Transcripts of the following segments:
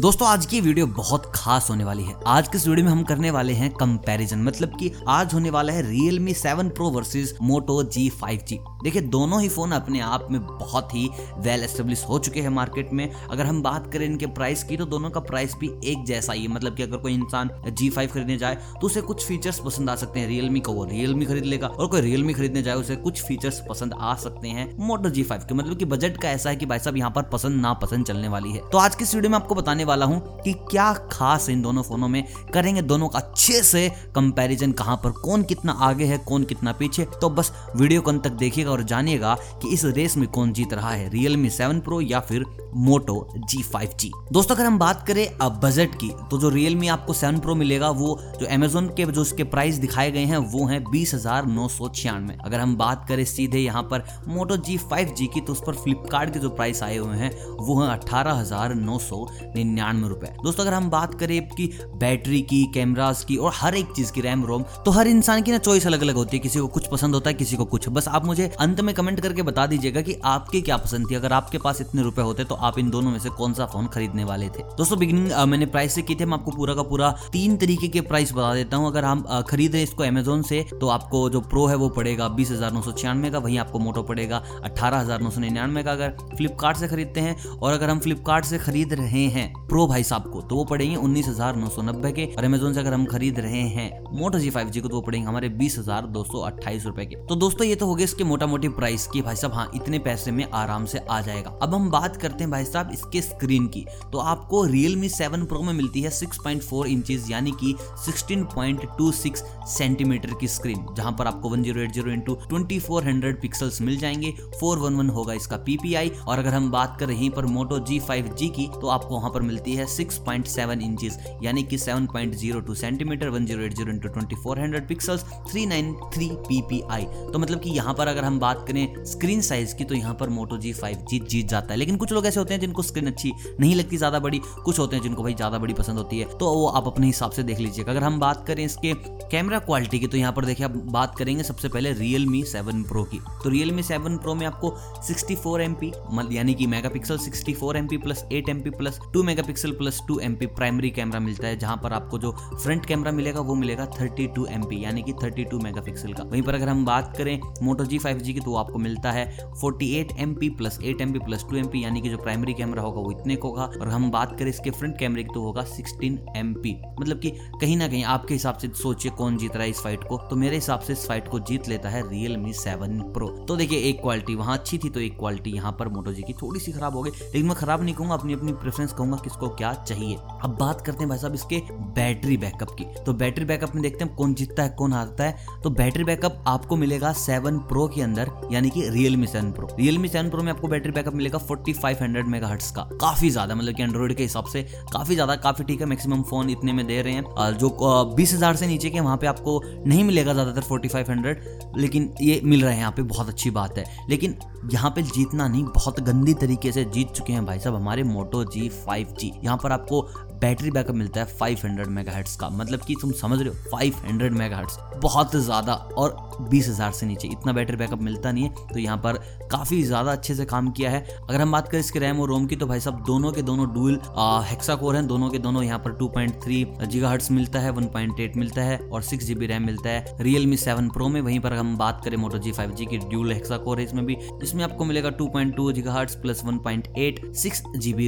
दोस्तों, आज की वीडियो बहुत खास होने वाली है। आज की इस वीडियो में हम करने वाले हैं कंपैरिजन मतलब कि आज होने वाला है Realme 7 Pro versus Moto G5G देखिए, दोनों ही फ़ोन अपने आप में बहुत ही वेल एस्टेब्लिश हो चुके हैं मार्केट में। अगर हम बात करें इनके प्राइस की तो दोनों का प्राइस भी एक जैसा ही है। मतलब कि अगर कोई इंसान G5 खरीदने जाए तो उसे कुछ फीचर्स पसंद आ सकते हैं Realme को, वो Realme खरीद लेगा। और कोई Realme खरीदने जाए, उसे कुछ फीचर्स पसंद आ सकते हैं Moto G5 के। मतलब की बजट का ऐसा है कि भाई साहब, यहाँ पर पसंद ना पसंद चलने वाली है। तो आज की इस वीडियो में आपको बताने वाला हूँ कि क्या खास इन दोनों फोनों में करेंगे दोनों का अच्छे से कंपैरिजन कहाँ पर कौन कितना आगे है, कौन कितना पीछे। तो बस वीडियो को अंत तक देखिएगा और जानिएगा कि इस रेस में कौन जीत रहा है, Realme 7 Pro या फिर मोटो G5G दोस्तों, अगर हम बात करें अब बजट की तो जो Realme आपको 7 Pro मिलेगा, वो जो Amazon के, जो उसके प्राइस दिखाए गए हैं, वो है बीस हज़ार नौ सौ छियानवे। अगर हम बात करें सीधे यहाँ पर मोटो जी फाइव जी की तो उस पर फ्लिपकार्ट के जो प्राइस आए हुए हैं, वो हैं अठारह हज़ार नौ सौ निन्यानवे। रुपए। दोस्तों, अगर हम बात करें कि बैटरी की, कैमरास की और हर एक चीज़ की, रैम, रोम तो हर इंसान की ना चॉइस अलग अलग होती है। किसी को कुछ पसंद होता है, किसी को कुछ। बस आप मुझे अंत में कमेंट करके बता दीजिएगा कि आपकी क्या पसंद थी। अगर आपके पास इतने रुपए होते तो आप इन दोनों में से कौन सा फ़ोन खरीदने वाले थे? दोस्तों बिगिनिंग मैंने प्राइस से की थे। मैं आपको पूरा का पूरा तीन तरीके के प्राइस बता देता हूँ। अगर हम खरीद रहे इसको अमेजोन से तो आपको जो प्रो है, वो पड़ेगा बीस हज़ार नौ सौ छियानवे का। वहीं आपको मोटो पड़ेगा अठारह हज़ार नौ सौ निन्यानवे का। अगर फ्लिपकार्ट से खरीदते हैं, और अगर हम फ्लिपकार्ट से खरीद रहे हैं प्रो भाई साहब को तो वो पड़ेंगे उन्नीस हज़ार नौ सौ नब्बे के और अमेजोन से अगर हम खरीद रहे हैं मोटो जी फाइव जी को तो वो पड़ेंगे हमारे बीस हज़ार दो सौ अट्ठाईस रुपए के। तो दोस्तों, ये तो हो गए इसके मोटा मोटी प्राइस की। भाई साहब हाँ इतने पैसे में आराम से आ जाएगा। अब हम बात करते हैं भाई साहब इसके स्क्रीन की। तो आपको रियलमी सेवन प्रो में मिलती है 6.4 इंचेस यानी कि 16.26 सेंटीमीटर की स्क्रीन जहाँ पर आपको 1080 into twenty four hundred pixels मिल जाएँगे। 411 होगा इसका पीपीआई और अगर हम बात करें यहीं पर Moto G5G की तो आपको वहाँ पर मिलती है 6.7 इंचेस यानी कि 7.02 centimetre 1080 into twenty four hundred pixels 393 PPI तो मतलब कि यहाँ पर अगर हम बात करें स्क्रीन साइज़ की तो यहाँ पर Moto G5G जीत जाता है। लेकिन कुछ लोग ऐसे होते हैं जिनको स्क्रीन अच्छी नहीं लगती ज़्यादा बड़ी, कुछ होते हैं जिनको भाई ज़्यादा बड़ी पसंद होती है। तो वो आप अपने हिसाब से देख लीजिएगा। अगर हम बात करें इसके कैमरा क्वालिटी की तो यहाँ पर देखिए आप बात करेंगे सबसे पहले Realme 7 Pro की। तो Realme 7 Pro में आपको 64 MP यानी कि megapixel 64 MP plus 8 MP plus 2 megapixel plus 2 MP primary camera मिलता है, जहाँ पर आपको जो फ्रंट कैमरा मिलेगा, वो मिलेगा 32 MP यानी कि 32 मेगापिक्सल का। वहीं पर अगर हम बात करें Moto G5G की तो आपको मिलता है 48 MP plus 8 MP plus 2 MP यानी कि जो प्राइमरी कैमरा होगा, वो इतने का होगा। और हम बात करें इसके फ्रंट कैमरे की तो होगा 16 MP मतलब कि कहीं ना कहीं आपके हिसाब से सोचिए कौन जीत रहा है इस फाइट को। तो मेरे हिसाब से इस फाइट को जीत लेता है Realme 7 Pro तो देखिए, एक क्वालिटी वहाँ अच्छी थी तो एक क्वालिटी यहाँ पर मोटो जी की थोड़ी सी खराब हो गई। लेकिन मैं खराब नहीं कहूँगा अपनी अपनी प्रेफरेंस कहूँगा किसको क्या चाहिए। अब बात करते हैं भाई साहब इसके बैटरी बैकअप की। तो बैटरी बैकअप में देखते हैं कौन जीतता है, कौन हारता है। तो बैटरी बैकअप आपको मिलेगा 7 प्रो के अंदर, यानी कि Realme 7 Pro Realme 7 Pro में आपको बैटरी बैकअप मिलेगा 4500 मेगाहर्ट्ज का। काफ़ी ज़्यादा मतलब कि एंड्रॉइड के हिसाब से काफ़ी ज़्यादा, काफ़ी ठीक है मैक्सिमम फ़ोन इतने में दे रहे हैं। जो बीस हज़ार से नीचे के, वहाँ पे आपको नहीं मिलेगा ज़्यादातर 4500 लेकिन ये मिल रहे हैं, यहाँ पे बहुत अच्छी बात है। लेकिन यहाँ पे जीतना नहीं, बहुत गंदी तरीके से जीत चुके हैं भाई साहब हमारे मोटो जी फाइव यहाँ पर आपको बैटरी बैकअप मिलता है 500 हंड्रेड का। मतलब कि तुम समझ रहे हो 500 हंड्रेड बहुत ज़्यादा और बीस हज़ार से नीचे। इतना बैटरी बैकअप मिलता नहीं है तो यहाँ पर काफ़ी ज़्यादा अच्छे से काम किया है। अगर हम बात करें इसके रैम और रोम की तो भाई साहब दोनों के दोनों डुअल हेक्सा कोर हैं। दोनों के दोनों यहाँ पर 2.3 पॉइंट मिलता है 1.8 मिलता है और सिक्स रैम मिलता है। रियलमी सेवन प्रो में वहीं पर हम बात करें मोटो जी फाइव जी की ड्यूल हेक्सा कोर है इसमें भी इसमें आपको मिलेगा two point two plus one point eight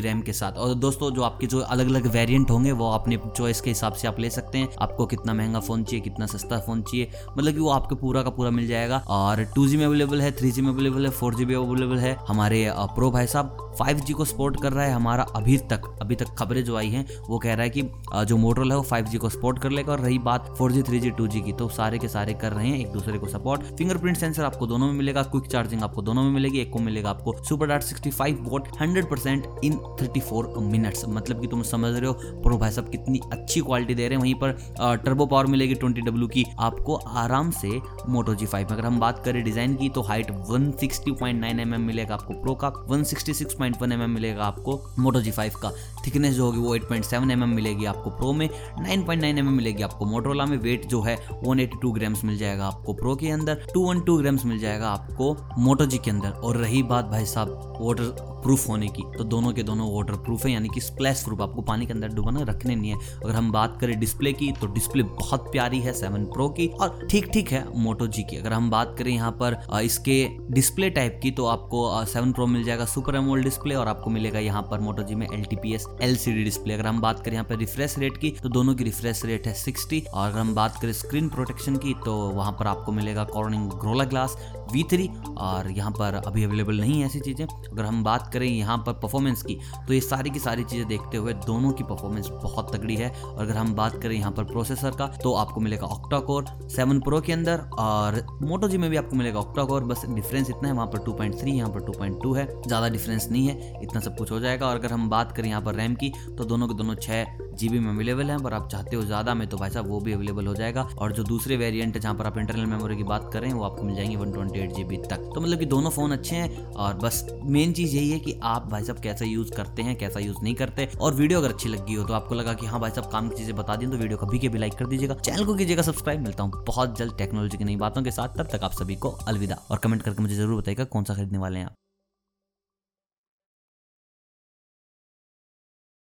RAM के साथ। और दोस्तों जो आपके जो अलग अलग वेरियंट होंगे, वो अपने चॉइस के हिसाब से आप ले सकते हैं। आपको कितना महँगा फ़ोन चाहिए, कितना सस्ता फ़ोन चाहिए मतलब कि वो आपको पूरा का पूरा मिल जाएगा। और टू में अवेलेबल है थ्री में अवेलेबल है फोर भी अवेलेबल है। हमारे प्रो भाई साहब फाइव को सपोर्ट कर रहा है हमारा अभी तक अभी तक खबरें जो आई हैं, वो कह रहा है कि जो मोटरल है वो फाइव को सपोर्ट कर लेगा और रही बात four G three G two G की। तो सारे के सारे कर रहे हैं, एक दूसरे को सपोर्ट फिंगरप्रिंट सेंसर आपको दोनों में मिलेगा क्विक चार्जिंग आपको दोनों में मिलेगी, एक को मिलेगा आपको super dot sixty five watt hundred percent in thirty four minutes मतलब कि तुम समझ रहे हो प्रो भाई साहब कितनी अच्छी क्वालिटी दे रहे हैं। वहीं पर टर्बो पावर मिलेगी ट्वेंटी डब्ल्यू की। आपको आराम से मोटो जी फाइव अगर हम बात करें डिज़ाइन की तो height one sixty point nine M M मिलेगा आपको प्रो का one sixty six point one M M मिलेगा आपको मोटो जी फाइव का। थिकनेस जो होगी वो 8.7 पॉइंट mm मिलेगी आपको प्रो में 9.9 पॉइंट mm मिलेगी आपको मोटरोला में। वेट जो है 182 ग्राम्स मिल जाएगा आपको प्रो के अंदर 212 ग्राम्स मिल जाएगा आपको मोटो जी के अंदर। और रही बात भाई साहब वाटर प्रूफ होने की तो दोनों के दोनों वाटर प्रूफ है, यानी कि कि स्प्लैश प्रूफ आपको पानी के अंदर डुबाना रखने नहीं है। अगर हम बात करें डिस्प्ले की तो डिस्प्ले बहुत प्यारी है सेवन प्रो की, और ठीक ठीक है मोटो जी की। अगर हम बात करें यहाँ पर इसके डिस्प्ले टाइप की तो आपको सेवन प्रो मिल जाएगा सुपर एमोल डिस्प्ले और आपको मिलेगा यहाँ पर मोटो जी में L T P S L C D display अगर हम बात करें यहाँ पर रिफ्रेश रेट की तो दोनों की रिफ्रेश रेट है सिक्सटी और अगर हम बात करें स्क्रीन प्रोटेक्शन की तो वहाँ पर आपको मिलेगा कॉर्निंग ग्रोला ग्लास V3 और यहाँ पर अभी अवेलेबल नहीं है ऐसी चीज़ें। अगर हम बात करें यहाँ पर परफॉर्मेंस की तो ये सारी की सारी चीज़ें देखते हुए दोनों की परफॉर्मेंस बहुत तगड़ी है। और अगर हम बात करें यहाँ पर प्रोसेसर का तो आपको मिलेगा ऑक्टा कोर सेवन प्रो के अंदर और मोटो जी में भी आपको मिलेगा ऑक्टा कोर बस डिफरेंस इतना है, वहाँ पर टू पॉइंट थ्री यहाँ पर टू पॉइंट टू है। ज़्यादा डिफरेंस नहीं है, इतना सब कुछ हो जाएगा। और अगर हम बात करें यहाँ पर रैम की तो दोनों के दोनों छः जीबी में अवेलेबल है पर आप चाहते हो ज़्यादा में तो भाई साहब वो भी अवेलेबल हो जाएगा। और जो दूसरे वेरियंट है, जहाँ पर आप इंटरनल मेमोरी की बात करें, वो आपको मिल जाएँगे वन ट्वेंटी तक। तो मतलब कि दोनों फ़ोन अच्छे हैं, और बस मेन चीज़ यही है कि आप भाई साहब कैसा यूज़ करते हैं, कैसा यूज़ नहीं करते। और वीडियो अगर अच्छी लगी हो तो आपको लगा कि हाँ भाई साहब काम की चीज़ें बता दी तो वीडियो कभी के भी लाइक कर दीजिएगा। चैनल को कीजिएगा सब्सक्राइब मिलता हूँ बहुत जल्द टेक्नोलॉजी की नई बातों के साथ। तब तक आप सभी को अलविदा। और कमेंट करके मुझे ज़रूर बताइएगा कौन सा खरीदने वाले हैं आप।